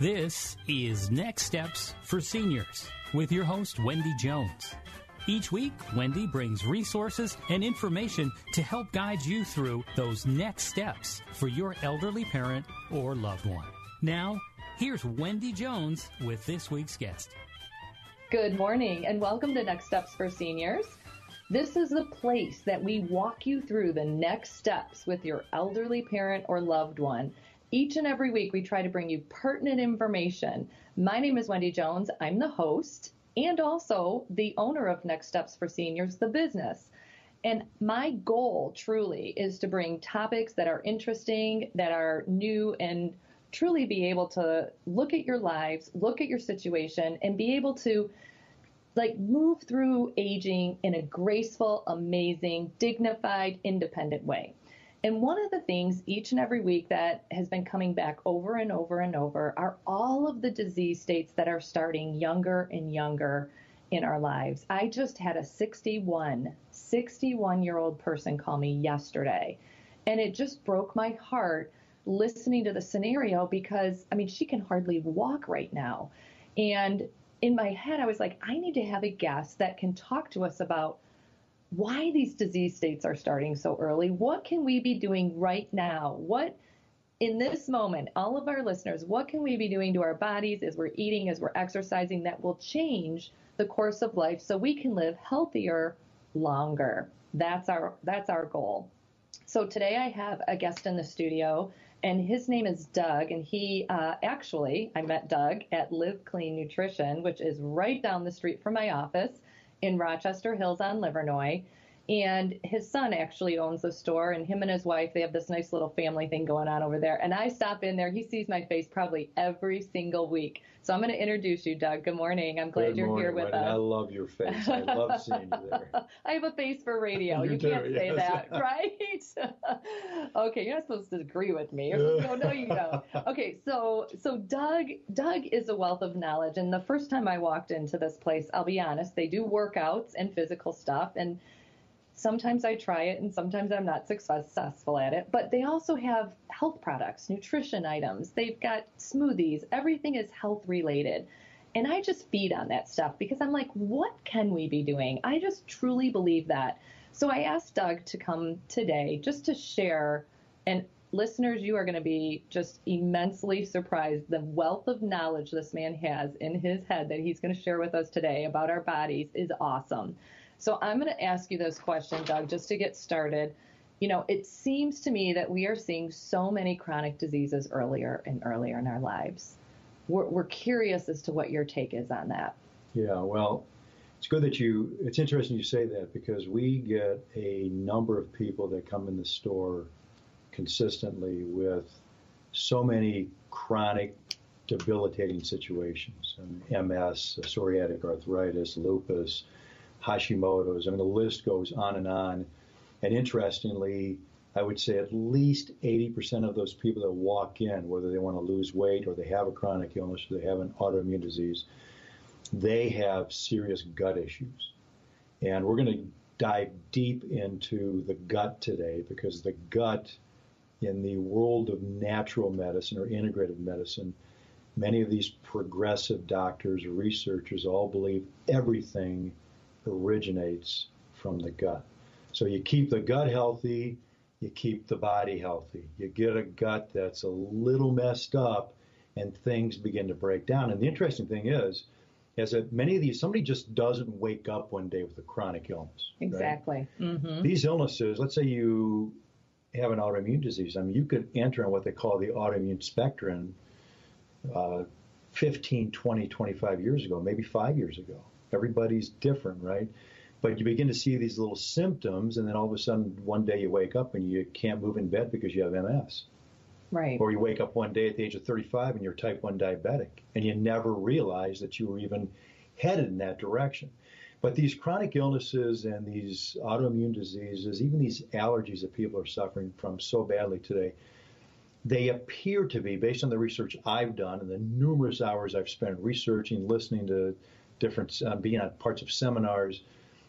This is Next Steps for Seniors with your host, Wendy Jones. Each week, Wendy brings resources and information to help guide you through those next steps for your elderly parent or loved one. Now, here's Wendy Jones with this week's guest. Good morning and welcome to Next Steps for Seniors. This is the place that we walk you through the next steps with your elderly parent or loved one. Each and every week, we try to bring you pertinent information. My name is Wendy Jones. I'm the host and also the owner of Next Steps for Seniors, the business. And my goal truly is to bring topics that are interesting, that are new, and truly be able to look at your lives, look at your situation, and be able to like move through aging in a graceful, amazing, dignified, independent way. And one of the things each and every week that has been coming back over and over and over are all of the disease states that are starting younger and younger in our lives. I just had a 61, 61 year old person call me yesterday, and it just broke my heart listening to the scenario because, I mean, she can hardly walk right now. And in my head, I was like, I need to have a guest that can talk to us about why these disease states are starting so early. What can we be doing right now? What in this moment, all of our listeners, what can we be doing to our bodies as we're eating, as we're exercising that will change the course of life so we can live healthier longer? That's our that's our goal. So today I have a guest in the studio and his name is Doug. And he uh, actually, I met Doug at Live Clean Nutrition, which is right down the street from my office in Rochester Hills on Livernois. And his son actually owns the store, and him and his wife, they have this nice little family thing going on over there. And I stop in there. He sees my face probably every single week. So I'm going to introduce you, Doug. Good morning. I'm glad Good you're morning, here with Wendy. us. I love your face. I love seeing you there. I have a face for radio. You You, do, can't say that, right? okay, you're not supposed to agree with me. You're supposed to go, no, you don't. Okay, so so Doug Doug is a wealth of knowledge, and the first time I walked into this place, I'll be honest, they do workouts and physical stuff, and sometimes I try it, and sometimes I'm not successful at it. But they also have health products, nutrition items. They've got smoothies. Everything is health related. And I just feed on that stuff because I'm like, what can we be doing? I just truly believe that. So I asked Doug to come today just to share. And listeners, you are going to be just immensely surprised the wealth of knowledge this man has in his head that he's going to share with us today about our bodies is awesome. So I'm going to ask you this question, Doug, just to get started. You know, it seems to me that we are seeing so many chronic diseases earlier and earlier in our lives we're, we're curious as to what your take is on that. Yeah, well, it's good that you, it's interesting you say that because we get a number of people that come in the store consistently with so many chronic debilitating situations MS, psoriatic arthritis, lupus, Hashimoto's. I mean, the list goes on and on. And interestingly, I would say at least 80% of those people that walk in, whether they want to lose weight or they have a chronic illness or they have an autoimmune disease, they have serious gut issues. And we're going to dive deep into the gut today because the gut in the world of natural medicine or integrative medicine, many of these progressive doctors, researchers all believe everything originates from the gut. So you keep the gut healthy, you keep the body healthy. You get a gut that's a little messed up and things begin to break down. And the interesting thing is, is that many of these, somebody just doesn't wake up one day with a chronic illness. right? Exactly. Mm-hmm. These illnesses, let's say you have an autoimmune disease, I mean, you could enter on what they call the autoimmune spectrum uh, 15, 20, 25 years ago, maybe five years ago. Everybody's different, right? But you begin to see these little symptoms, and then all of a sudden, one day you wake up and you can't move in bed because you have MS. Right. Or you wake up one day at the age of 35 and you're type 1 diabetic, and you never realize that you were even headed in that direction. But these chronic illnesses and these autoimmune diseases, even these allergies that people are suffering from so badly today, they appear to be, based on the research I've done and the numerous hours I've spent researching, listening to different, uh, being on parts of seminars,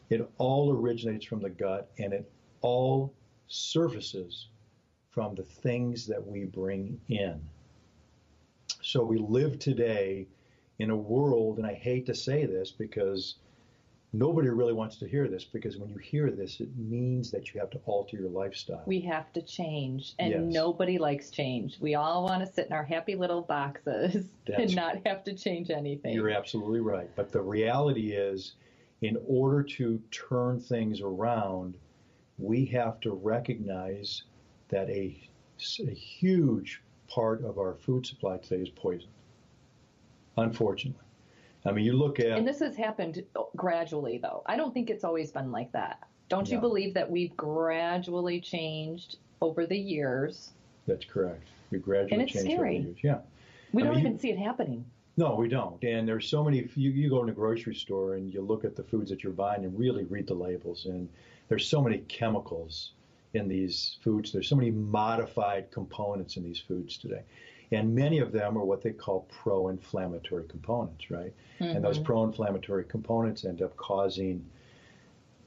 it all originates from the gut and it all surfaces from the things that we bring in. So we live today in a world, and I hate to say this because nobody really wants to hear this because when you hear this, it means that you have to alter your lifestyle. We have to change, and Yes. nobody likes change. We all want to sit in our happy little boxes That's- and not have to change anything. You're absolutely right. But the reality is, in order to turn things around, we have to recognize that a, a huge part of our food supply today is poison. Unfortunately. I mean, you look at. And this has happened gradually, though. I don't think it's always been like that. Don't you believe that we've gradually changed over the years? that's correct. We gradually And it's change over the years. Yeah. We I don't mean, you- even see it happening. No, we don't. And there's so many. You, you go in a grocery store and you look at the foods that you're buying and really read the labels. And there's so many chemicals in these foods. There's so many modified components in these foods today. And many of them are what they call pro inflammatory components, right? And those mm-hmm. pro inflammatory components end up causing,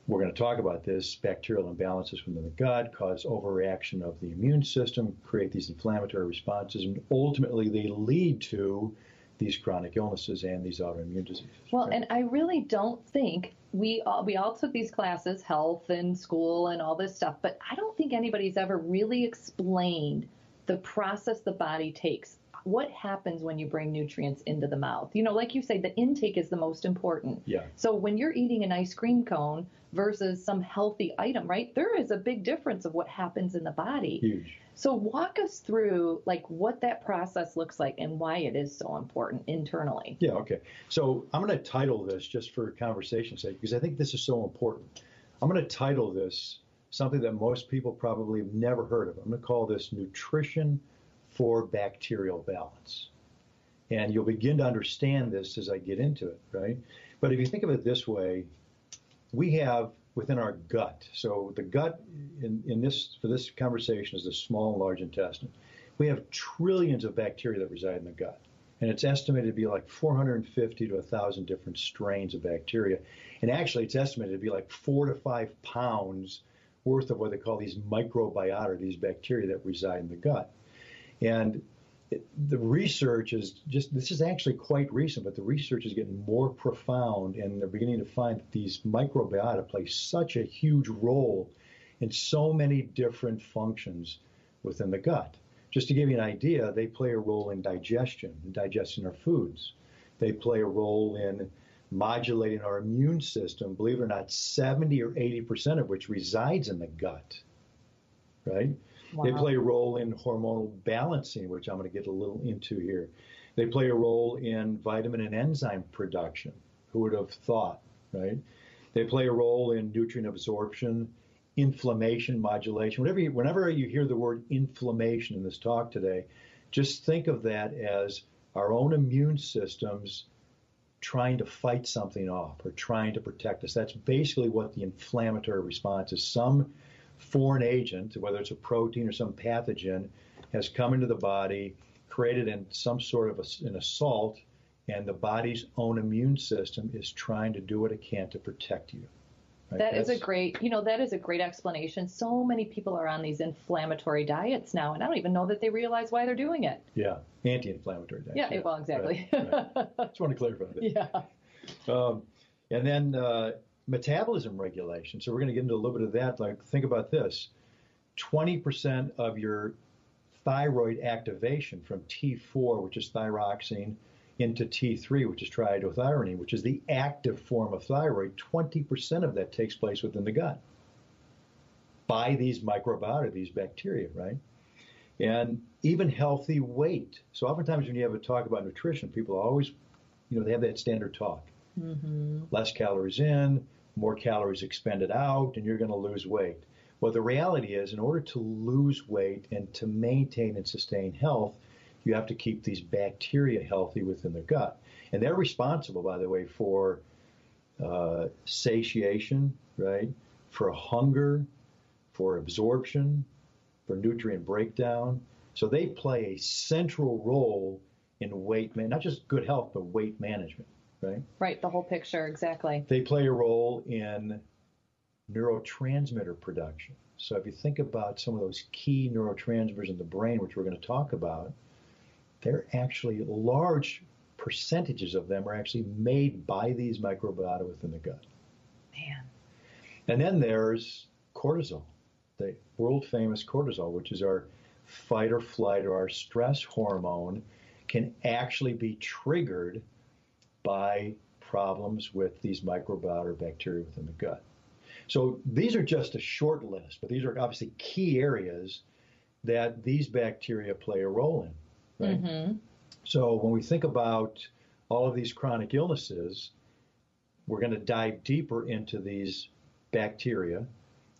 we're going to talk about this, bacterial imbalances within the gut, cause overreaction of the immune system, create these inflammatory responses, and ultimately they lead to these chronic illnesses and these autoimmune diseases. Well, right? and I really don't think we all, we all took these classes, health and school and all this stuff, but I don't think anybody's ever really explained the process the body takes. What happens when you bring nutrients into the mouth? You know, like you say, the intake is the most important. Yeah. So when you're eating an ice cream cone versus some healthy item, right? There is a big difference of what happens in the body. Huge. So walk us through like what that process looks like and why it is so important internally. Yeah, okay. So I'm going to title this just for conversation's sake because I think this is so important. I'm going to title this something that most people probably have never heard of. I'm going to call this Nutrition for Bacterial Balance. And you'll begin to understand this as I get into it, right? But if you think of it this way, we have within our gut, so the gut in, in this for this conversation is the small and large intestine. We have trillions of bacteria that reside in the gut and it's estimated to be like 450 to 1,000 different strains of bacteria. And actually, it's estimated to be like four to five pounds worth of what they call these microbiota, these bacteria that reside in the gut. And it, the research is just, this is actually quite recent, but the research is getting more profound, and they're beginning to find that these microbiota play such a huge role in so many different functions within the gut. Just to give you an idea, they play a role in digestion, in digesting our foods. They play a role in modulating our immune system, believe it or not, 70 or 80% of which resides in the gut, right? They play a role in hormonal balancing, which I'm going to get a little into here. They play a role in vitamin and enzyme production. Who would have thought, right? They play a role in nutrient absorption, inflammation modulation. Whenever you, whenever you hear the word inflammation in this talk today, just think of that as our own immune systems trying to fight something off or trying to protect us. That's basically what the inflammatory response is. Some foreign agent, whether it's a protein or some pathogen, has come into the body, created in some sort of a, an assault, and the body's own immune system is trying to do what it can to protect you. That is a great, you know, that is a great explanation. So many people are on these inflammatory diets now, and I don't even know that they realize why they're doing it. Yeah, anti-inflammatory. diets, Yeah, well, exactly. Right, right. Just want to clarify that. yeah. Um, and then uh, metabolism regulation. So we're going to get into a little bit of that. Like, think about this: 20% of your thyroid activation from T4, which is thyroxine, into T3, which is triiodothyronine, which is the active form of thyroid. 20% of that takes place within the gut by these microbiota, these bacteria, right? And even healthy weight. So oftentimes when you have a talk about nutrition, people always, you know, they have that standard talk mm-hmm. less calories in, more calories expended out, and you're going to lose weight. Well, the reality is, in order to lose weight and to maintain and sustain health, you have to keep these bacteria healthy within the gut. And they're responsible, by the way, for uh, satiation, right? For hunger, for absorption, for nutrient breakdown. So they play a central role in weight man, not just good health, but weight management, right? Right, the whole picture, exactly. They play a role in neurotransmitter production. So if you think about some of those key neurotransmitters in the brain, which we're going to talk about, they're actually large percentages of them are actually made by these microbiota within the gut. Man. And then there's cortisol, the world famous cortisol, which is our fight or flight or our stress hormone, can actually be triggered by problems with these microbiota or bacteria within the gut. So these are just a short list, but these are obviously key areas that these bacteria play a role in. Right? Mm-hmm. So when we think about all of these chronic illnesses, we're going to dive deeper into these bacteria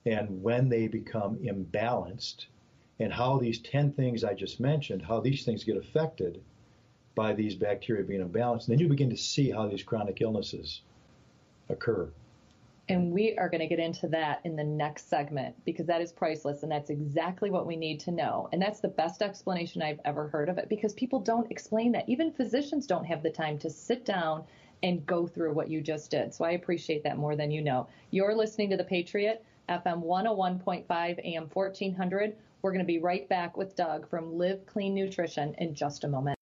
and when they become imbalanced and how these 10 things I just mentioned, how these things get affected by these bacteria being imbalanced. And then you begin to see how these chronic illnesses occur. And we are going to get into that in the next segment because that is priceless and that's exactly what we need to know. And that's the best explanation I've ever heard of it because people don't explain that. Even physicians don't have the time to sit down and go through what you just did. So I appreciate that more than you know. You're listening to The Patriot, FM 101.5, AM 1400. We're going to be right back with Doug from Live Clean Nutrition in just a moment.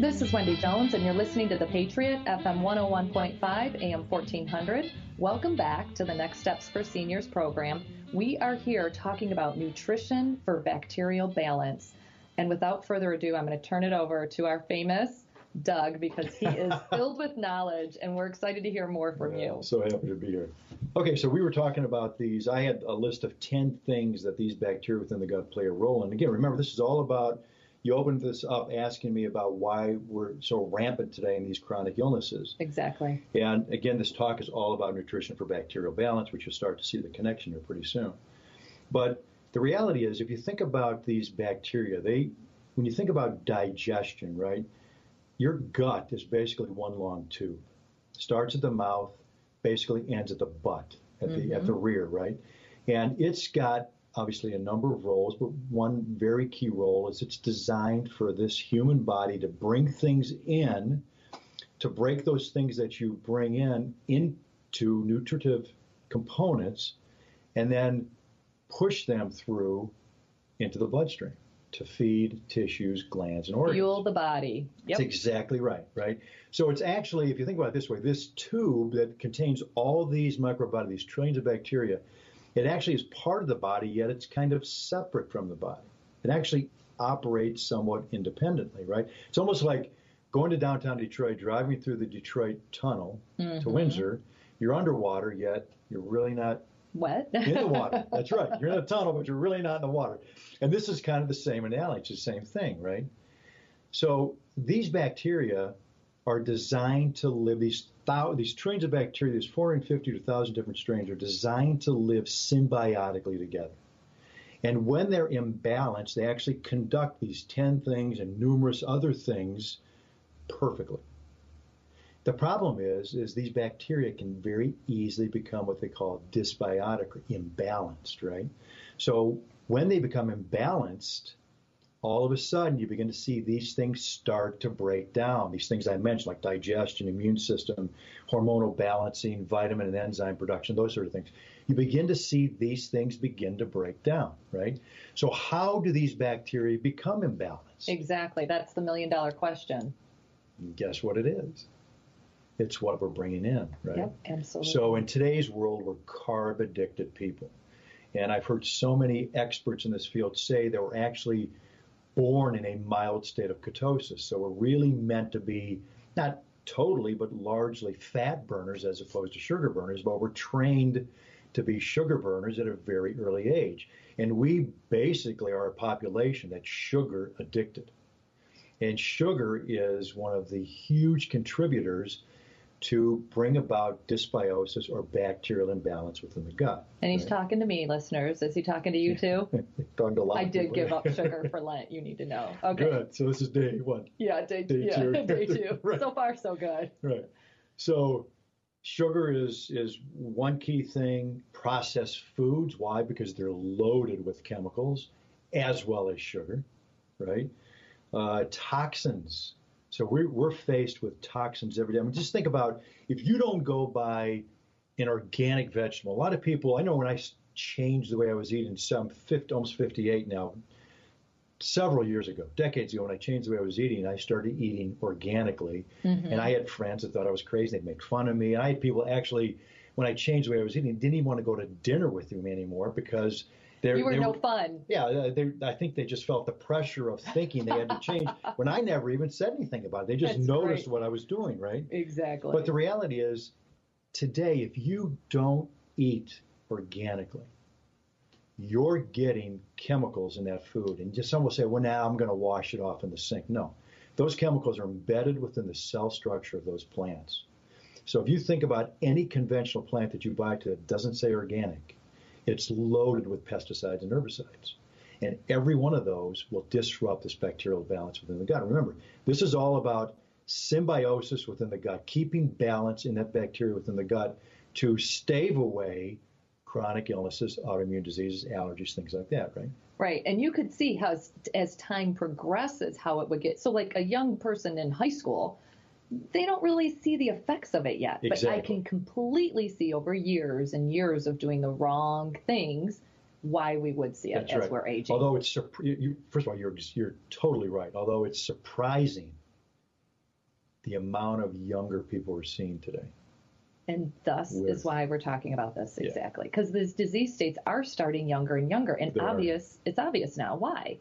This is Wendy Jones, and you're listening to The Patriot, FM 101.5, AM 1400. Welcome back to the Next Steps for Seniors program. We are here talking about nutrition for bacterial balance. And without further ado, I'm going to turn it over to our famous Doug because he is filled with knowledge, and we're excited to hear more from yeah, you. So happy to be here. Okay, so we were talking about these. I had a list of 10 things that these bacteria within the gut play a role in. Again, remember, this is all about you opened this up asking me about why we're so rampant today in these chronic illnesses. Exactly. And again, this talk is all about nutrition for bacterial balance, which you'll start to see the connection here pretty soon. But the reality is, if you think about these bacteria, they, when you think about digestion, right, your gut is basically one long tube. Starts at the mouth, basically ends at the butt, at the mm-hmm. at the rear, right? And it's got obviously a number of roles, but one very key role is it's designed for this human body to bring things in, to break those things that you bring in into nutritive components, and then push them through into the bloodstream to feed tissues, glands, and organs. Fuel the body. Yep. That's exactly right, right? So it's actually, if you think about it this way, this tube that contains all these microbiota, these trillions of bacteria, it actually is part of the body, yet it's kind of separate from the body. It actually operates somewhat independently, right? It's almost like going to downtown Detroit, driving through the Detroit tunnel mm-hmm. to Windsor. You're underwater, yet you're really not wet in the water. That's right. You're in a tunnel, but you're really not in the water. And this is kind of the same analogy. It's the same thing, right? So these bacteria are designed to live these these trillions of bacteria, these 450 to 1,000 different strains, are designed to live symbiotically together. And when they're imbalanced, they actually conduct these 10 things and numerous other things perfectly. The problem is, is these bacteria can very easily become what they call dysbiotic or imbalanced, right? So when they become imbalanced, all of a sudden you begin to see these things start to break down. These things I mentioned, like digestion, immune system, hormonal balancing, vitamin and enzyme production, those sort of things. You begin to see these things begin to break down, right? So, how do these bacteria become imbalanced? Exactly. That's the million dollar question. And guess what it is? It's what we're bringing in, right? Yep, absolutely. So, in today's world, we're carb addicted people. And I've heard so many experts in this field say that we're actually born in a mild state of ketosis. So we're really meant to be not totally, but largely fat burners as opposed to sugar burners, but we're trained to be sugar burners at a very early age. And we basically are a population that's sugar addicted. And sugar is one of the huge contributors to bring about dysbiosis or bacterial imbalance within the gut. And he's right? talking to me, listeners. Is he talking to you too? talking to a lot I did people. give up sugar for Lent. You need to know. Okay. Good. So this is day one. Yeah, day, Day yeah, two. day two. Right. So far, so good. Right. So sugar is is one key thing. Processed foods. Why? Because they're loaded with chemicals as well as sugar. Right. Uh, toxins. So we're we're faced with toxins every day. I mean, just think about if you don't go buy an organic vegetable. A lot of people. I know when I changed the way I was eating. some 50, almost 58 now. Several years ago, decades ago, when I changed the way I was eating, I started eating organically. Mm-hmm. And I had friends that thought I was crazy. They'd make fun of me. And I had people actually, when I changed the way I was eating, didn't even want to go to dinner with me anymore because they're, You were they no fun. yeah, uh, they, I think they just felt the pressure of thinking they had to change when I never even said anything about it. They just That's noticed great. what I was doing, right? Exactly. But the reality is, today, if you don't eat organically, you're getting chemicals in that food. And just some will say, well, now I'm going to wash it off in the sink. No, those chemicals are embedded within the cell structure of those plants. So if you think about any conventional plant that you buy that doesn't say organic, it's loaded with pesticides and herbicides. And every one of those will disrupt this bacterial balance within the gut. Remember, this is all about symbiosis within the gut, keeping balance in that bacteria within the gut to stave away chronic illnesses, autoimmune diseases, allergies, things like that, right? Right, and you could see how as, as time progresses, how it would get. So, like a young person in high school, they don't really see the effects of it yet. But I can completely see over years and years of doing the wrong things why we would see it That's as right. we're aging. Although it's you, first of all, you're you're totally right. Although it's surprising the amount of younger people we're seeing today. and thus with- is why we're talking about this Yeah. exactly because these disease states are starting younger and younger, and They are. obvious it's obvious now why.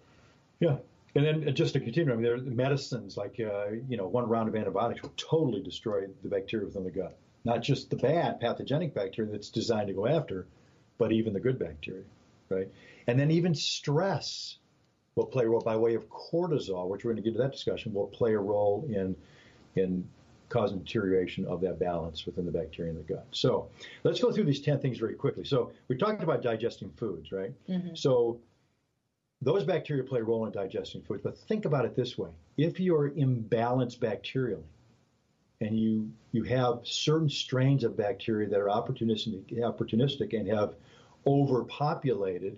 Yeah. And then uh, just to continue, I mean, there are medicines like, uh, you know, one round of antibiotics will totally destroy the bacteria within the gut. Not just the bad pathogenic bacteria that's designed to go after, but even the good bacteria, right? And then even stress will play a role by way of cortisol, which we're going to get to that discussion, will play a role in in causing deterioration of that balance within the bacteria in the gut. So let's go through these 10 things very quickly. So we talked about digesting foods, right? So those bacteria play a role in digesting foods, but think about it this way. If you're imbalanced bacterially and you you have certain strains of bacteria that are opportunistic, opportunistic and have overpopulated,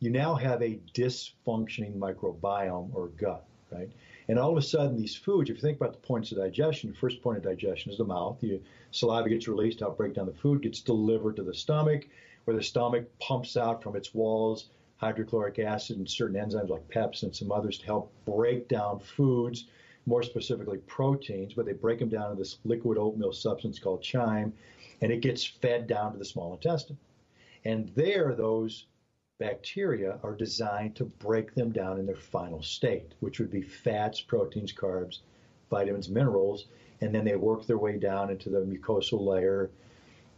you now have a dysfunctioning microbiome or gut, right? And all of a sudden, these foods, if you think about the points of digestion, the first point of digestion is the mouth. The saliva gets released, help break down the food, gets delivered to the stomach, where the stomach pumps out from its walls hydrochloric acid and certain enzymes like pepsin and some others to help break down foods, more specifically proteins, but they break them down into this liquid oatmeal substance called chyme, and it gets fed down to the small intestine. And there, those bacteria are designed to break them down in their final state, which would be fats, proteins, carbs, vitamins, minerals, and then they work their way down into the mucosal layer,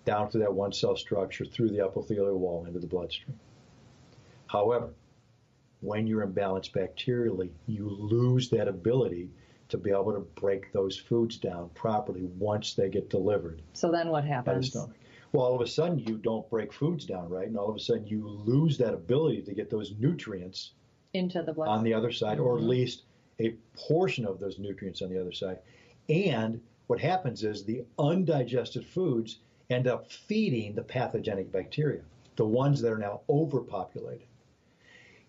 down through that one cell structure, through the epithelial wall into the bloodstream. However, when you're imbalanced bacterially, you lose that ability to be able to break those foods down properly once they get delivered So then what happens? Well, all of a sudden you don't break foods down right, and all of a sudden you lose that ability to get those nutrients Into the blood. on the other side, or at mm-hmm. least a portion of those nutrients on the other side. And what happens is the undigested foods end up feeding the pathogenic bacteria, the ones that are now overpopulated.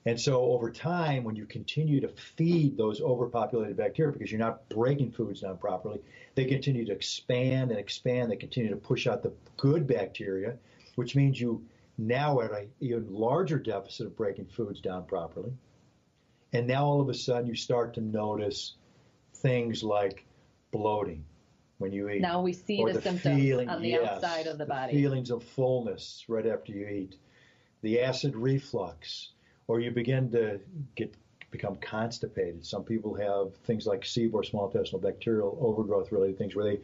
And so over time, when you continue to feed those overpopulated bacteria, because you're not breaking foods down properly, they continue to expand and expand. They continue to push out the good bacteria, which means you now are at an even larger deficit of breaking foods down properly. And now all of a sudden you start to notice things like bloating when you eat. Now we see or the symptoms feeling, on the yes, outside of the body. Feelings of fullness right after you eat. The acid reflux, or you begin to get become constipated. Some people have things like SIBO, small intestinal bacterial overgrowth related things where they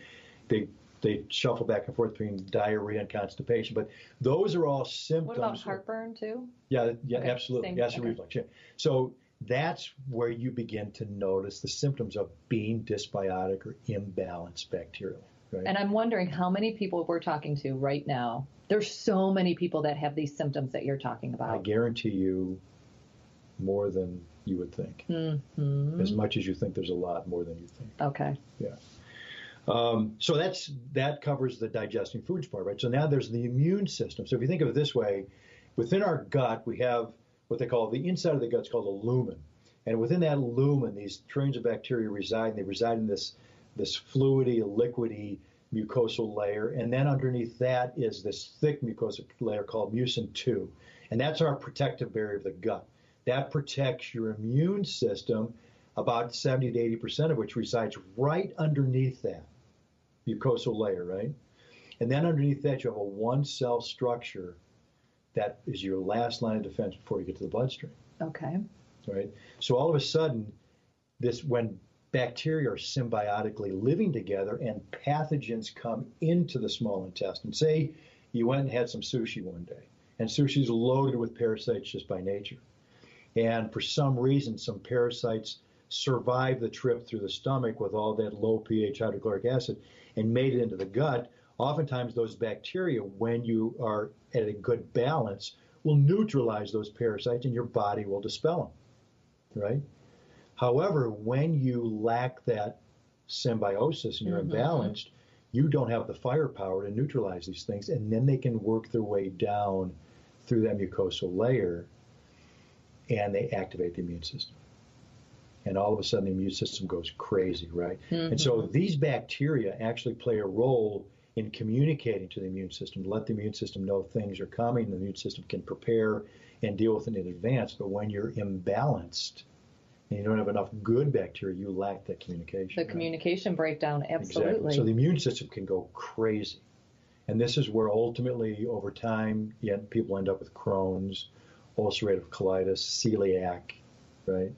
they they shuffle back and forth between diarrhea and constipation. But those are all symptoms. What about heartburn too? Yeah, yeah, Okay, absolutely. same- Acid okay. reflux. Yeah. So that's where you begin to notice the symptoms of being dysbiotic or imbalanced bacterially. Right? And I'm wondering how many people we're talking to right now. There's so many people that have these symptoms that you're talking about. I guarantee you more than you would think. Mm-hmm. As much as you think there's a lot more than you think. Okay. Yeah. Um, so that's that covers the digesting foods part, right? So now there's the immune system. So if you think of it this way, within our gut we have what they call the inside of the gut is called a lumen, and within that lumen these trillions of bacteria reside. And they reside in this this fluidy, liquidy mucosal layer, and then underneath that is this thick mucosal layer called mucin two, and that's our protective barrier of the gut. That protects your immune system, about 70 to 80 percent of which resides right underneath that mucosal layer, right? And then underneath that, you have a one cell structure that is your last line of defense before you get to the bloodstream, Okay. right? So all of a sudden, this when bacteria are symbiotically living together and pathogens come into the small intestine. Say you went and had some sushi one day, and sushi is loaded with parasites just by nature. And for some reason, some parasites survived the trip through the stomach with all that low pH hydrochloric acid and made it into the gut. Oftentimes, those bacteria, when you are at a good balance, will neutralize those parasites and your body will dispel them, right? However, when you lack that symbiosis and you're Mhm. imbalanced, you don't have the firepower to neutralize these things, and then they can work their way down through that mucosal layer and they activate the immune system. And all of a sudden, the immune system goes crazy, right? And so mm-hmm. these bacteria actually play a role in communicating to the immune system, let the immune system know things are coming. The immune system can prepare and deal with it in advance. But when you're imbalanced and you don't have enough good bacteria, you lack that communication. The right? communication breakdown, absolutely. Exactly. So the immune system can go crazy. And this is where ultimately, over time, people end up with Crohn's, ulcerative colitis, celiac, right?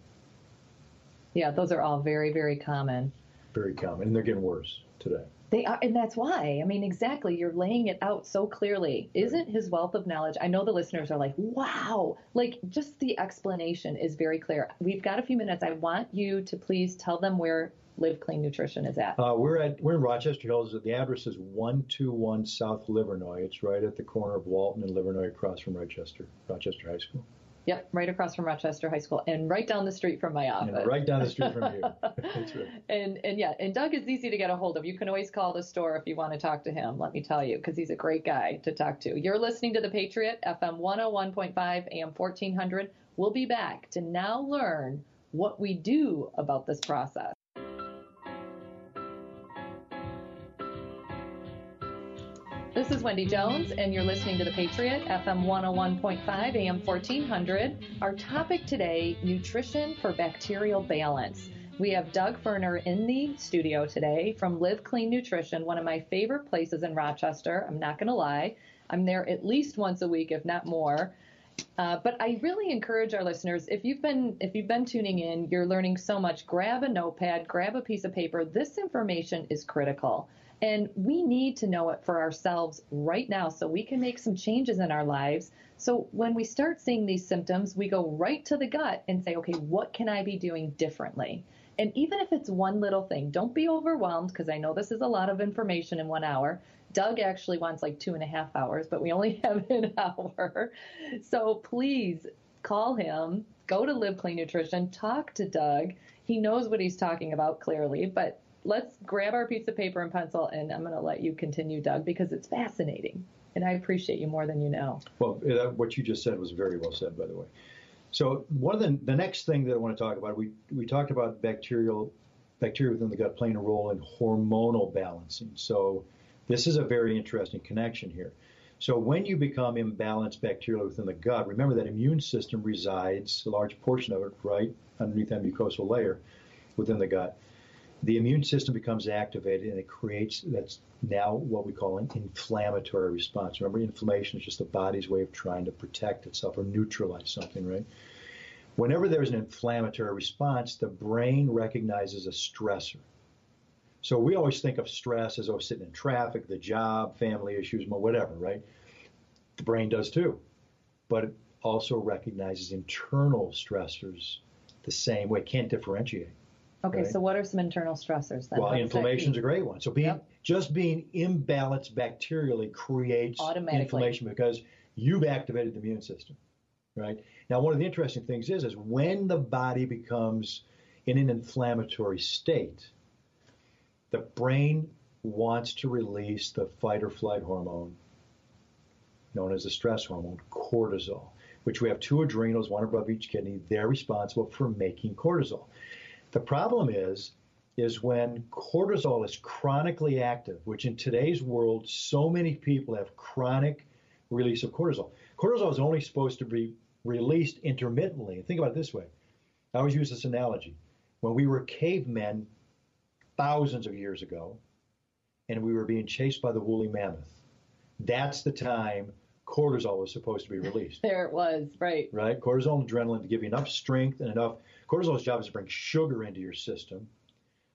yeah, those are all very, very common. Very common. And they're getting worse today. They are, and that's why. I mean, exactly. You're laying it out so clearly. Isn't his wealth of knowledge? I know the listeners are like, wow. Like, just the explanation is very clear. We've got a few minutes. I want you to please tell them where Live Clean Nutrition is at. Uh, we're at we're in Rochester Hills. The address is 121 South Livernois. It's right at the corner of Walton and Livernois, across from Rochester Rochester High School, Yep, right across from Rochester High School and right down the street from my office. and right down the street from you. Right. And and yeah, and Doug is easy to get a hold of. You can always call the store if you want to talk to him. Let me tell you, because he's a great guy to talk to. You're listening to the Patriot FM 101.5 AM 1400. We'll be back to now learn what we do about this process. This is Wendy Jones, and you're listening to The Patriot, FM 101.5, AM 1400. Our topic today nutrition for bacterial balance. We have Doug Ferner in the studio today from Live Clean Nutrition, one of my favorite places in Rochester. I'm not going to lie. I'm there at least once a week, if not more. Uh, but I really encourage our listeners if you've been if you've been tuning in, you're learning so much. Grab a notepad, grab a piece of paper. This information is critical, and we need to know it for ourselves right now so we can make some changes in our lives. So when we start seeing these symptoms, we go right to the gut and say, okay, what can I be doing differently? And even if it's one little thing, don't be overwhelmed because I know this is a lot of information in one hour. Doug actually wants like two and a half hours, but we only have an hour. So please call him, go to Live Clean Nutrition, talk to Doug. He knows what he's talking about clearly, but let's grab our piece of paper and pencil and I'm going to let you continue, Doug, because it's fascinating. And I appreciate you more than you know. Well, what you just said was very well said, by the way. So one of the the next thing that I want to talk about, we we talked about bacterial bacteria within the gut playing a role in hormonal balancing. So this is a very interesting connection here. So when you become imbalanced bacterially within the gut, remember that immune system resides a large portion of it right underneath that mucosal layer within the gut. The immune system becomes activated and it creates that's now what we call an inflammatory response. Remember, inflammation is just the body's way of trying to protect itself or neutralize something, right? Whenever there's an inflammatory response, the brain recognizes a stressor. So we always think of stress as oh, sitting in traffic, the job, family issues, whatever, right? The brain does too. But it also recognizes internal stressors the same way, can't differentiate. Okay, Right. so what are some internal stressors then? Well, that inflammation's a great one. So being Yep. Just being imbalanced bacterially creates inflammation because you've activated the immune system, right? Now, one of the interesting things is, is when the body becomes in an inflammatory state, the brain wants to release the fight or flight hormone known as the stress hormone, cortisol, which we have two adrenals, one above each kidney. They're responsible for making cortisol. The problem is, is when cortisol is chronically active, which in today's world, so many people have chronic release of cortisol. Cortisol is only supposed to be released intermittently. Think about it this way. I always use this analogy. When we were cavemen thousands of years ago, and we were being chased by the woolly mammoth, that's the time cortisol was supposed to be released. There it was, right. Right? Cortisol and adrenaline to give you enough strength and enough. Cortisol's job is to bring sugar into your system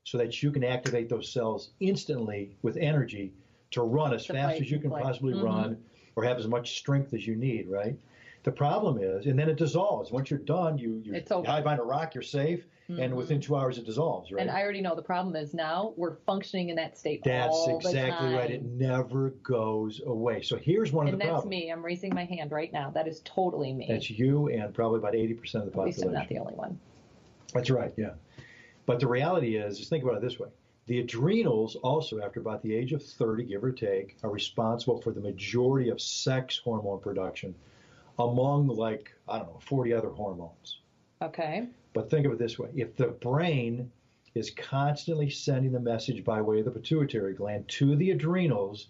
so that you can activate those cells instantly with energy to run as To fast fight as you can possibly Mhm. run or have as much strength as you need, right? The problem is, and then it dissolves. Once you're done, you, you hide behind a rock, you're safe, Mhm. and within two hours it dissolves, right? And I already know the problem is now we're functioning in that state That's all exactly right. It never goes away. So here's one of and the that's me. I'm raising my hand right now. That is totally me. That's you and probably about 80% of the At least I'm population. not the only one. That's right, yeah. But the reality is, just think about it this way. The adrenals also, after about the age of 30, give or take, are responsible for the majority of sex hormone production among like, I don't know, 40 other hormones. Okay. But think of it this way. If the brain is constantly sending the message by way of the pituitary gland to the adrenals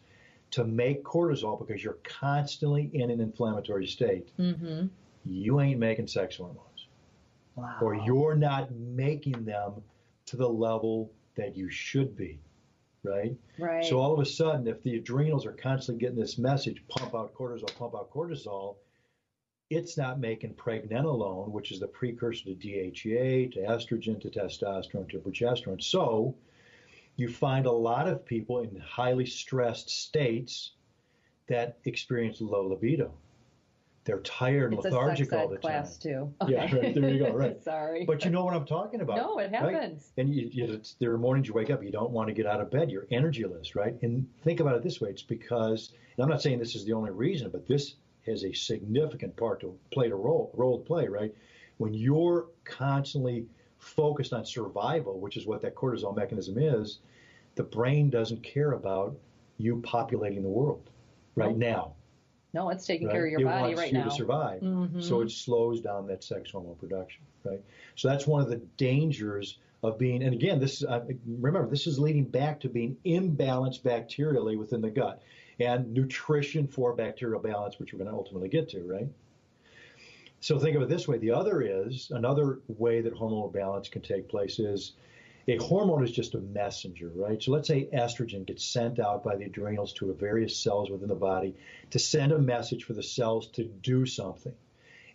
to make cortisol because you're constantly in an inflammatory state, Mm-hmm. you ain't making sex hormones Wow. or you're not making them to the level that you should be, right? right. So all of a sudden, if the adrenals are constantly getting this message, pump out cortisol, pump out cortisol, it's not making pregnenolone, which is the precursor to DHEA, to estrogen, to testosterone, to progesterone. So you find a lot of people in highly stressed states that experience low libido. They're tired and it's lethargic all the time. class too. Yeah, right, there you go, right. Sorry. But you know what I'm talking about. no, it right? happens. And you, you, it's, there are mornings you wake up, you don't want to get out of bed, you're energyless, right? And think about it this way: it's because, and I'm not saying this is the only reason, but this has a significant part to play to role role to play, right? When you're constantly focused on survival, which is what that cortisol mechanism is, the brain doesn't care about you populating the world right now. No, it's taking Right? care of your it body wants right you now. to survive. Mhm. So it slows down that sex hormone production, right? So that's one of the dangers of being. And again, this is uh, remember this is leading back to being imbalanced bacterially within the gut and nutrition for bacterial balance, which we're going to ultimately get to, right? So think of it this way: the other is another way that hormonal balance can take place is a hormone is just a messenger, right? So let's say estrogen gets sent out by the adrenals to various cells within the body to send a message for the cells to do something.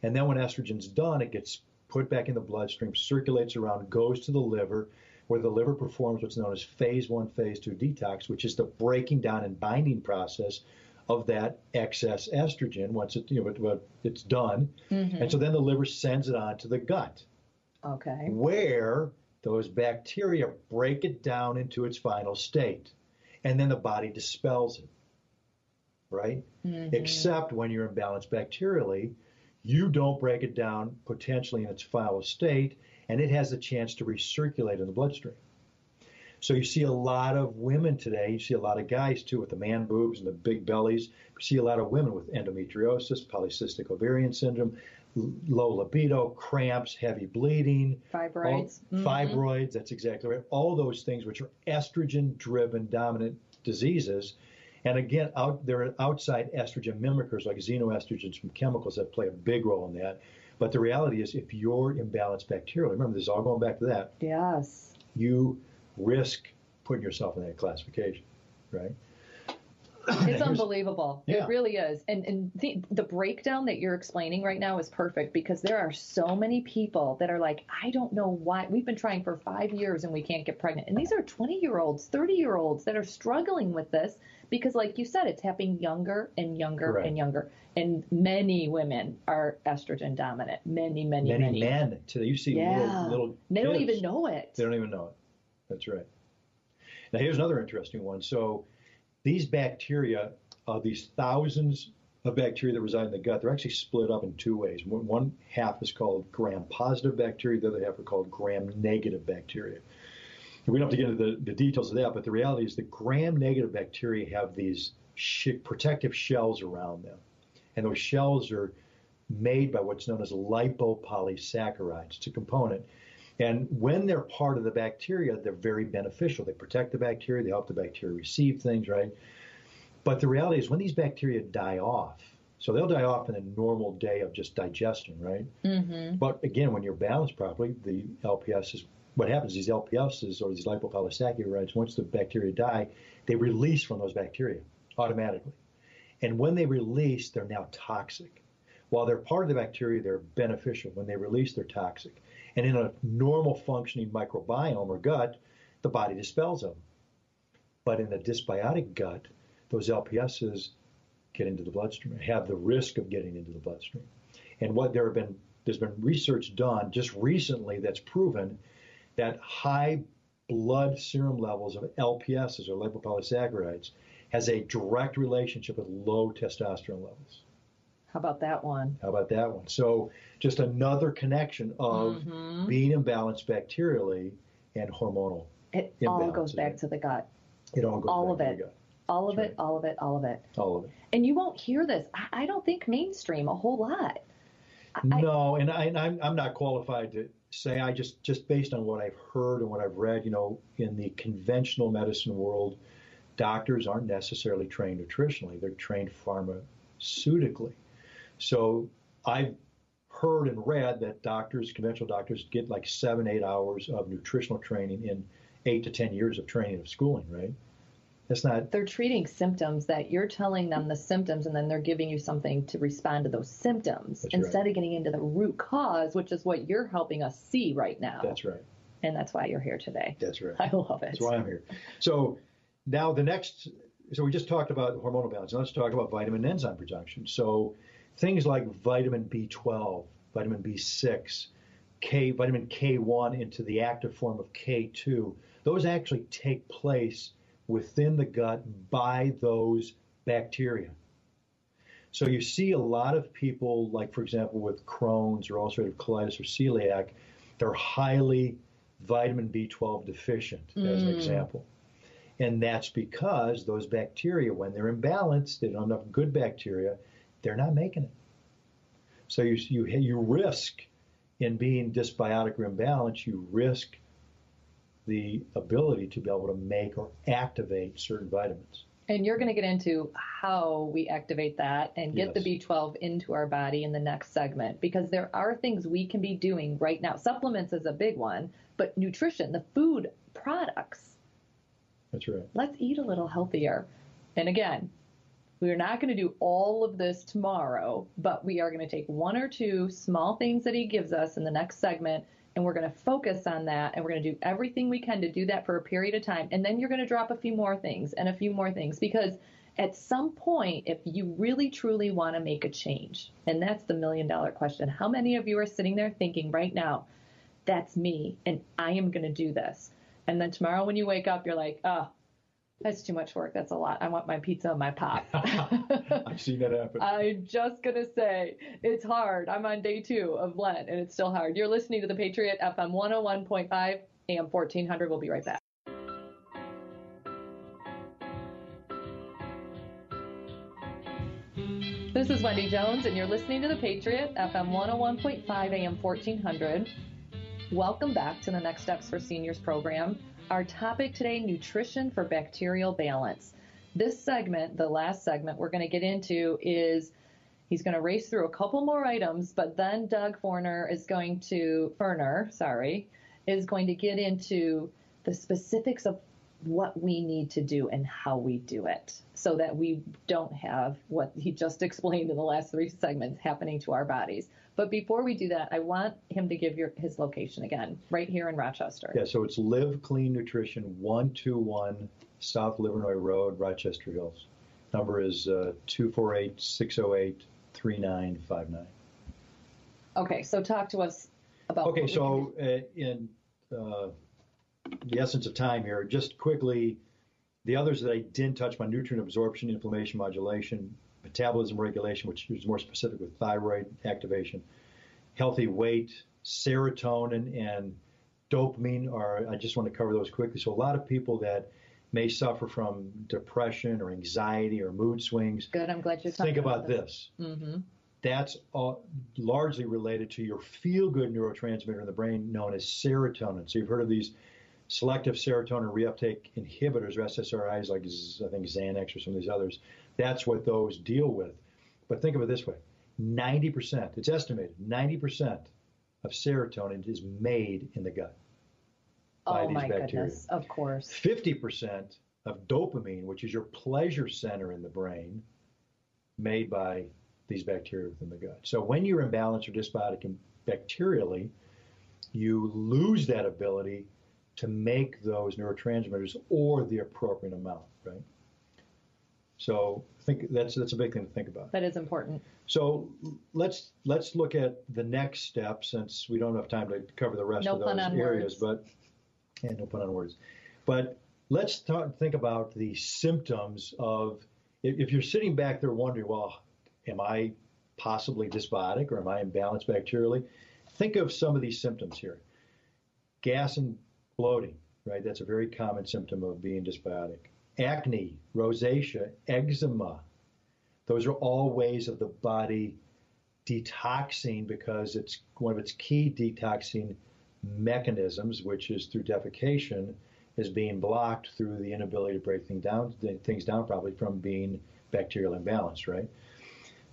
And then when estrogen's done, it gets put back in the bloodstream, circulates around, goes to the liver, where the liver performs what's known as phase one, phase two detox, which is the breaking down and binding process of that excess estrogen once it, you know, it- it- it's done. Mm-hmm. And so then the liver sends it on to the gut Okay. where those bacteria break it down into its final state. And then the body dispels it. Right? Mm-hmm. Except when you're imbalanced bacterially, you don't break it down potentially in its final state, and it has a chance to recirculate in the bloodstream. So you see a lot of women today, you see a lot of guys too with the man boobs and the big bellies. You see a lot of women with endometriosis, polycystic ovarian syndrome, low libido, cramps, heavy bleeding, Fibroids. all- Mhm. fibroids, that's exactly right. All those things which are estrogen driven dominant diseases. And again, out there are outside estrogen mimickers like xenoestrogens from chemicals that play a big role in that. But the reality is, if you're imbalanced bacterially, remember this is all going back to that, Yes. you risk putting yourself in that classification, right? It's unbelievable. Yeah. It really is. And and the, the breakdown that you're explaining right now is perfect because there are so many people that are like, I don't know why. We've been trying for five years and we can't get pregnant. And these are 20 year olds, 30 year olds that are struggling with this because, like you said, it's happening younger and younger Correct. and younger. And many women are estrogen dominant. Many, many, Many, many. men today, you see Yeah. little little They don't even know it. They don't even know it. That's right. Now, here's another interesting one. So, these bacteria, uh, these thousands of bacteria that reside in the gut, they're actually split up in two ways. One, one half is called gram-positive bacteria, the other half are called gram-negative bacteria. We don't have to get into the, the, details of that, but the reality is the gram-negative bacteria have these sh- protective shells around them, and those shells are made by what's known as lipopolysaccharides. It's a component. And when they're part of the bacteria, they're very beneficial. They protect the bacteria, they help the bacteria receive things, right? But the reality is when these bacteria die off, so they'll die off in a normal day of just digestion, right? Mm-hmm. But again, when you're balanced properly, the LPS is what happens. Is these LPSs or these lipopolysaccharides, once the bacteria die, they release from those bacteria automatically. And when they release, they're now toxic. While they're part of the bacteria, they're beneficial. When they release, they're toxic. And in a normal functioning microbiome or gut, the body dispels them. But in a dysbiotic gut, those LPSs get into the bloodstream, have the risk of getting into the bloodstream. And what there have been there's been research done just recently that's proven that high blood serum levels of LPSs or lipopolysaccharides has a direct relationship with low testosterone levels. How about that one? How about that one? So just another connection of mm-hmm. being imbalanced bacterially and hormonal. It all goes back to the gut. It all goes back to the gut. all of it. All of That's it, right. all of it, all of it. All of it. And you won't hear this. I, I don't think mainstream a whole lot. I, no, and I, I'm, I'm not qualified to say. I just just based on what I've heard and what I've read. You know, in the conventional medicine world, doctors aren't necessarily trained nutritionally. They're trained pharmaceutically. So I've heard and read that doctors, conventional doctors, get like seven, eight hours of nutritional training in eight to ten years of training of schooling, right? That's not. They're treating symptoms that you're telling them the symptoms, and then they're giving you something to respond to those symptoms instead right. of getting into the root cause, which is what you're helping us see right now. That's right. And that's why you're here today. That's right. I love it. That's why I'm here. So now the next. So we just talked about hormonal balance. Now let's talk about vitamin enzyme production. So things like vitamin B12, vitamin B6, K, vitamin K1 into the active form of K2, those actually take place within the gut by those bacteria. So you see a lot of people, like for example with Crohn's or ulcerative colitis or celiac, they're highly vitamin B12 deficient, mm. as an mm. example. And that's because those bacteria, when they're imbalanced, they don't have enough good bacteria, they're not making it. So you, you, you risk in being dysbiotic or imbalanced, you risk the ability to be able to make or activate certain vitamins. And you're going to get into how we activate that and get yes. the B12 into our body in the next segment because there are things we can be doing right now. Supplements is a big one, but nutrition, the food products. That's right. Let's eat a little healthier. And again, we are not going to do all of this tomorrow, but we are going to take one or two small things that he gives us in the next segment and we're going to focus on that and we're going to do everything we can to do that for a period of time. And then you're going to drop a few more things and a few more things because at some point, if you really truly want to make a change, and that's the million dollar question, how many of you are sitting there thinking right now, that's me and I am going to do this? And then tomorrow when you wake up, you're like, oh, that's too much work. That's a lot. I want my pizza and my pop. I've seen that happen. I'm just going to say it's hard. I'm on day two of Lent and it's still hard. You're listening to the Patriot FM 101.5 AM 1400. We'll be right back. This is Wendy Jones, and you're listening to the Patriot FM 101.5 AM 1400. Welcome back to the Next Steps for Seniors program. Our topic today nutrition for bacterial balance. This segment, the last segment we're going to get into, is he's going to race through a couple more items, but then Doug Forner is going to, Ferner, sorry, is going to get into the specifics of what we need to do and how we do it so that we don't have what he just explained in the last three segments happening to our bodies. But before we do that, I want him to give your, his location again, right here in Rochester. Yeah, so it's Live Clean Nutrition, 121 South Livernois Road, Rochester Hills. Number is uh, 248 608 3959. Okay, so talk to us about. Okay, so uh, in uh, the essence of time here, just quickly, the others that I didn't touch on nutrient absorption, inflammation modulation, metabolism regulation, which is more specific with thyroid activation, healthy weight, serotonin, and dopamine are, I just want to cover those quickly. So a lot of people that may suffer from depression or anxiety or mood swings. Good, I'm glad you're talking Think about, about this. Mm-hmm. That's all, largely related to your feel-good neurotransmitter in the brain known as serotonin. So you've heard of these selective serotonin reuptake inhibitors or SSRIs like I think Xanax or some of these others. That's what those deal with. But think of it this way. 90%, it's estimated, 90% of serotonin is made in the gut by Oh these my bacteria. goodness, of course. 50% of dopamine, which is your pleasure center in the brain, made by these bacteria within the gut. So when you're imbalanced or dysbiotic and bacterially, you lose that ability to make those neurotransmitters or the appropriate amount, right? So I think that's that's a big thing to think about. That is important. So let's let's look at the next step since we don't have time to cover the rest No of those areas. words. But yeah, no pun on words. But let's talk, think about the symptoms of if, if you're sitting back there wondering, well, am I possibly dysbiotic or am I imbalanced bacterially? Think of some of these symptoms here. Gas and bloating, right? That's a very common symptom of being dysbiotic. Acne, rosacea, eczema, those are all ways of the body detoxing because it's one of its key detoxing mechanisms, which is through defecation, is being blocked through the inability to break things down, things down from being bacterial imbalance, right?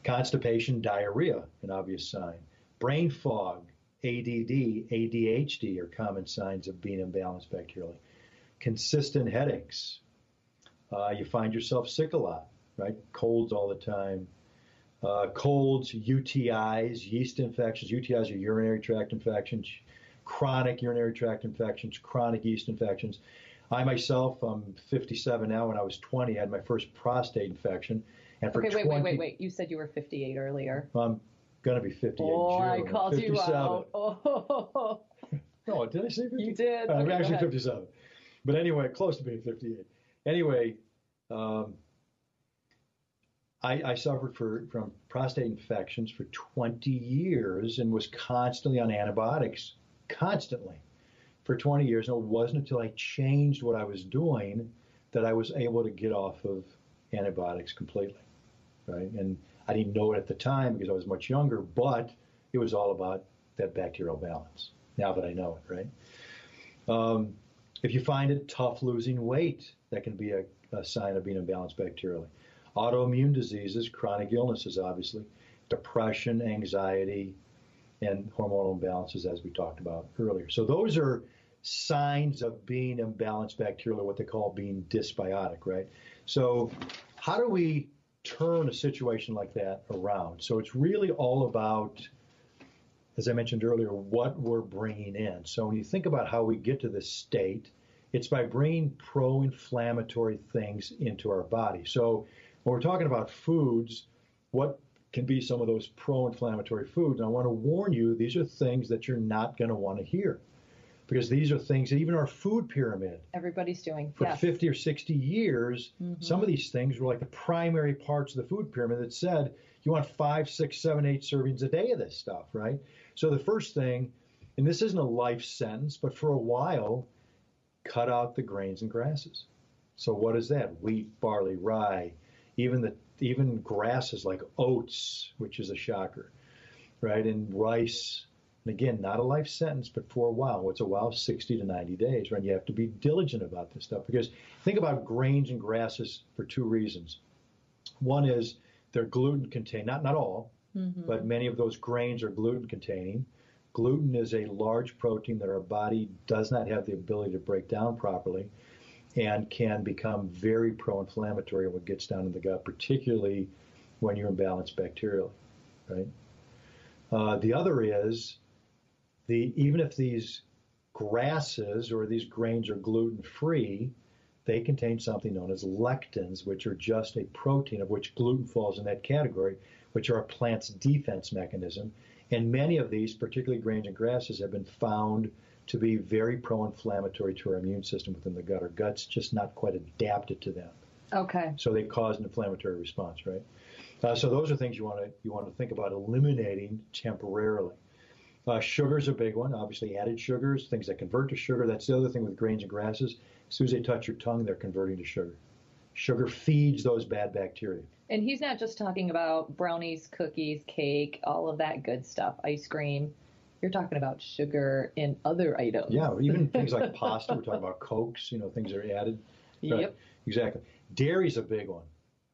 Constipation, diarrhea, an obvious sign. Brain fog, ADD, ADHD are common signs of being imbalanced bacterially. Consistent headaches. Uh, you find yourself sick a lot, right? Colds all the time. Uh, colds, UTIs, yeast infections. UTIs are urinary tract infections, chronic urinary tract infections, chronic yeast infections. I myself, I'm 57 now. When I was 20, I had my first prostate infection. And for Okay, wait, 20, wait, wait, wait. You said you were 58 earlier. I'm going to be 58 Oh, I called 57. you out. Oh, No, did I say 50? you did. I'm actually 57. But anyway, close to being 58. Anyway, um, I, I suffered for, from prostate infections for 20 years and was constantly on antibiotics, constantly for 20 years. And it wasn't until I changed what I was doing that I was able to get off of antibiotics completely, right? And I didn't know it at the time because I was much younger, but it was all about that bacterial balance. Now that I know it, right? Um, if you find it tough losing weight, that can be a, a sign of being imbalanced bacterially. Autoimmune diseases, chronic illnesses, obviously, depression, anxiety, and hormonal imbalances, as we talked about earlier. So those are signs of being imbalanced bacterially, what they call being dysbiotic, right? So how do we turn a situation like that around? So it's really all about as I mentioned earlier, what we're bringing in. So when you think about how we get to this state, it's by bringing pro-inflammatory things into our body. So when we're talking about foods, what can be some of those pro-inflammatory foods? And I want to warn you, these are things that you're not going to want to hear. Because these are things that even our food pyramid Everybody's doing. for yes. 50 or 60 years, mm-hmm. some of these things were like the primary parts of the food pyramid that said you want five, six, seven, eight servings a day of this stuff, right? So the first thing, and this isn't a life sentence, but for a while, cut out the grains and grasses. So what is that? Wheat, barley, rye, even the even grasses like oats, which is a shocker, right? And rice. And again, not a life sentence, but for a while. What's a while? 60 to 90 days, right? You have to be diligent about this stuff because think about grains and grasses for two reasons. One is they're gluten containing, not, not all, mm-hmm. but many of those grains are gluten containing. Gluten is a large protein that our body does not have the ability to break down properly and can become very pro inflammatory when it gets down in the gut, particularly when you're imbalanced bacterially, right? Uh, the other is the even if these grasses or these grains are gluten free, they contain something known as lectins, which are just a protein of which gluten falls in that category, which are a plant's defense mechanism. And many of these, particularly grains and grasses, have been found to be very pro-inflammatory to our immune system within the gut. Our gut's just not quite adapted to them. Okay. So they cause an inflammatory response, right? Uh, so those are things you want to you want to think about eliminating temporarily. Uh, sugar's a big one. Obviously, added sugars, things that convert to sugar. That's the other thing with grains and grasses. As soon as they touch your tongue, they're converting to sugar. Sugar feeds those bad bacteria. And he's not just talking about brownies, cookies, cake, all of that good stuff, ice cream. You're talking about sugar in other items. Yeah, even things like pasta. We're talking about cokes. You know, things that are added. Yep. Right, exactly. Dairy's a big one.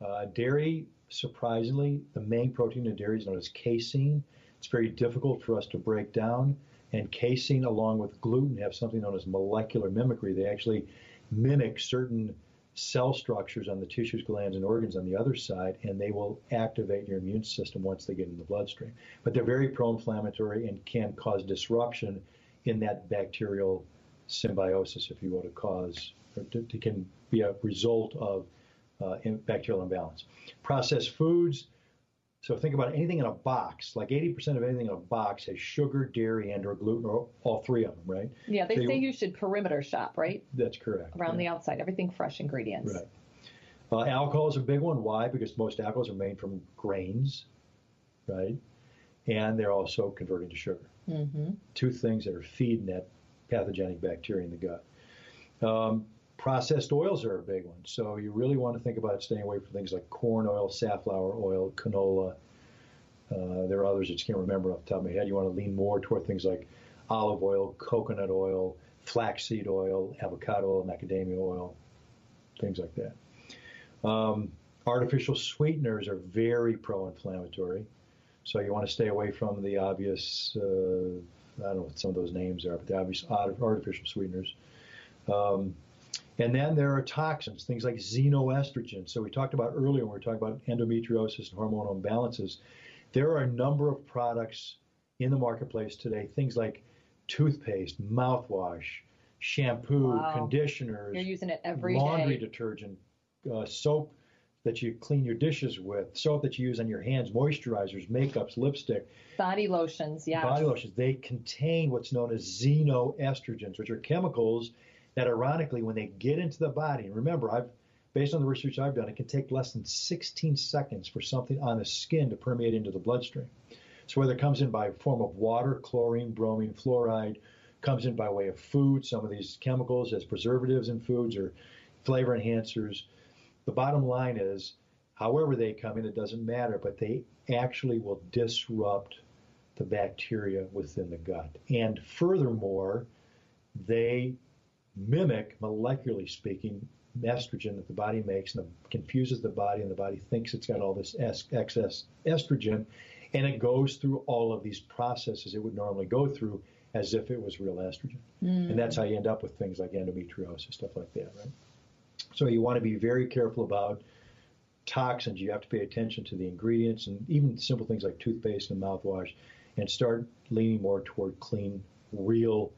Uh, dairy, surprisingly, the main protein in dairy is known as casein. It's very difficult for us to break down. And casein, along with gluten, have something known as molecular mimicry. They actually mimic certain cell structures on the tissues, glands, and organs on the other side, and they will activate your immune system once they get in the bloodstream. But they're very pro inflammatory and can cause disruption in that bacterial symbiosis, if you will, to cause, or to, to can be a result of uh, bacterial imbalance. Processed foods. So think about anything in a box. Like 80% of anything in a box has sugar, dairy, and or gluten, or all three of them, right? Yeah, they So say you should perimeter shop, right? That's correct. Around the outside, everything fresh ingredients. Right. Uh, alcohol is a big one. Why? Because most alcohols are made from grains, right? And they're also converting to sugar. Mm-hmm. Two things that are feeding that pathogenic bacteria in the gut. Um, processed oils are a big one. So you really want to think about staying away from things like corn oil, safflower oil, canola. Uh, there are others that you can't remember off the top of my head. You want to lean more toward things like olive oil, coconut oil, flaxseed oil, avocado oil, macadamia oil, things like that. Um, artificial sweeteners are very pro-inflammatory, so you want to stay away from the obvious. Uh, I don't know what some of those names are, but the obvious artificial sweeteners. Um, and then there are toxins, things like xenoestrogen. So we talked about earlier when we were talking about endometriosis and hormonal imbalances. There are a number of products in the marketplace today, things like toothpaste, mouthwash, shampoo, Wow. conditioners, You're using it every laundry day. detergent, uh, soap that you clean your dishes with, soap that you use on your hands, moisturizers, makeups, lipstick, Body lotions, yeah. body lotions. They contain what's known as xenoestrogens, which are chemicals that, ironically, when they get into the body, and remember, I've based on the research I've done, it can take less than 16 seconds for something on the skin to permeate into the bloodstream. So whether it comes in by form of water, chlorine, bromine, fluoride, comes in by way of food, some of these chemicals as preservatives in foods or flavor enhancers. The bottom line is, however they come in, it doesn't matter, but they actually will disrupt the bacteria within the gut. And furthermore, they mimic, molecularly speaking, estrogen that the body makes and it confuses the body, and the body thinks it's got all this es- excess estrogen, and it goes through all of these processes it would normally go through as if it was real estrogen. Mm. And that's how you end up with things like endometriosis, stuff like that, right? So you want to be very careful about toxins. You have to pay attention to the ingredients and even simple things like toothpaste and mouthwash and start leaning more toward clean, real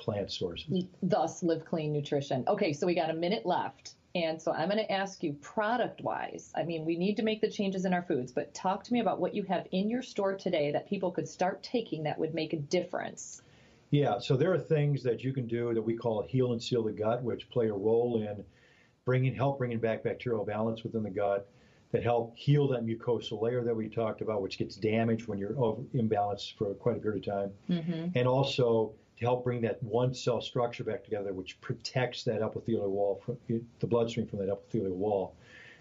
plant sources. Thus, live clean nutrition. Okay, so we got a minute left. And so I'm going to ask you product wise. I mean, we need to make the changes in our foods, but talk to me about what you have in your store today that people could start taking that would make a difference. Yeah, so there are things that you can do that we call heal and seal the gut, which play a role in bringing help bringing back bacterial balance within the gut, that help heal that mucosal layer that we talked about, which gets damaged when you're over, imbalanced for quite a period of time, mm-hmm. and also to help bring that one cell structure back together, which protects that epithelial wall, from, the bloodstream from that epithelial wall.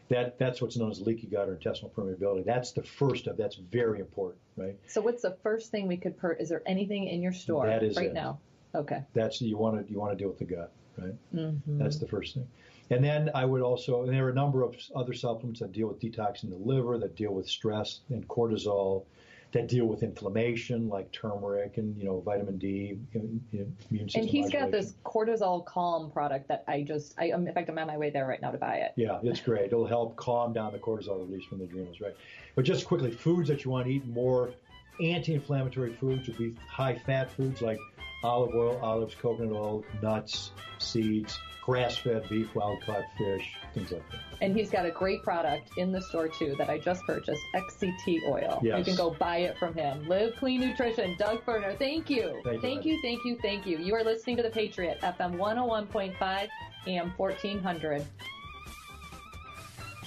That that's what's known as leaky gut or intestinal permeability. That's the first of. That's very important, right? So, what's the first thing we could per? Is there anything in your store That is right it. now? Okay. That's you want to you want to deal with the gut, right? Mm-hmm. That's the first thing. And then I would also, and there are a number of other supplements that deal with detoxing the liver, that deal with stress and cortisol, that deal with inflammation, like turmeric and you know vitamin D, im- im- immune system. And he's got this cortisol calm product that I just, I, in fact, I'm on my way there right now to buy it. Yeah, it's great. It'll help calm down the cortisol release from the adrenals, right? But just quickly, foods that you want to eat more anti-inflammatory foods would be high-fat foods like olive oil, olives, coconut oil, nuts, seeds, grass-fed beef, wild-caught fish, things like that. And he's got a great product in the store too that I just purchased, XCT oil. Yes. You can go buy it from him. Live Clean Nutrition, Doug Ferner. Thank you. Thank you, thank you, thank you, thank you. You are listening to The Patriot, FM 101.5, AM 1400.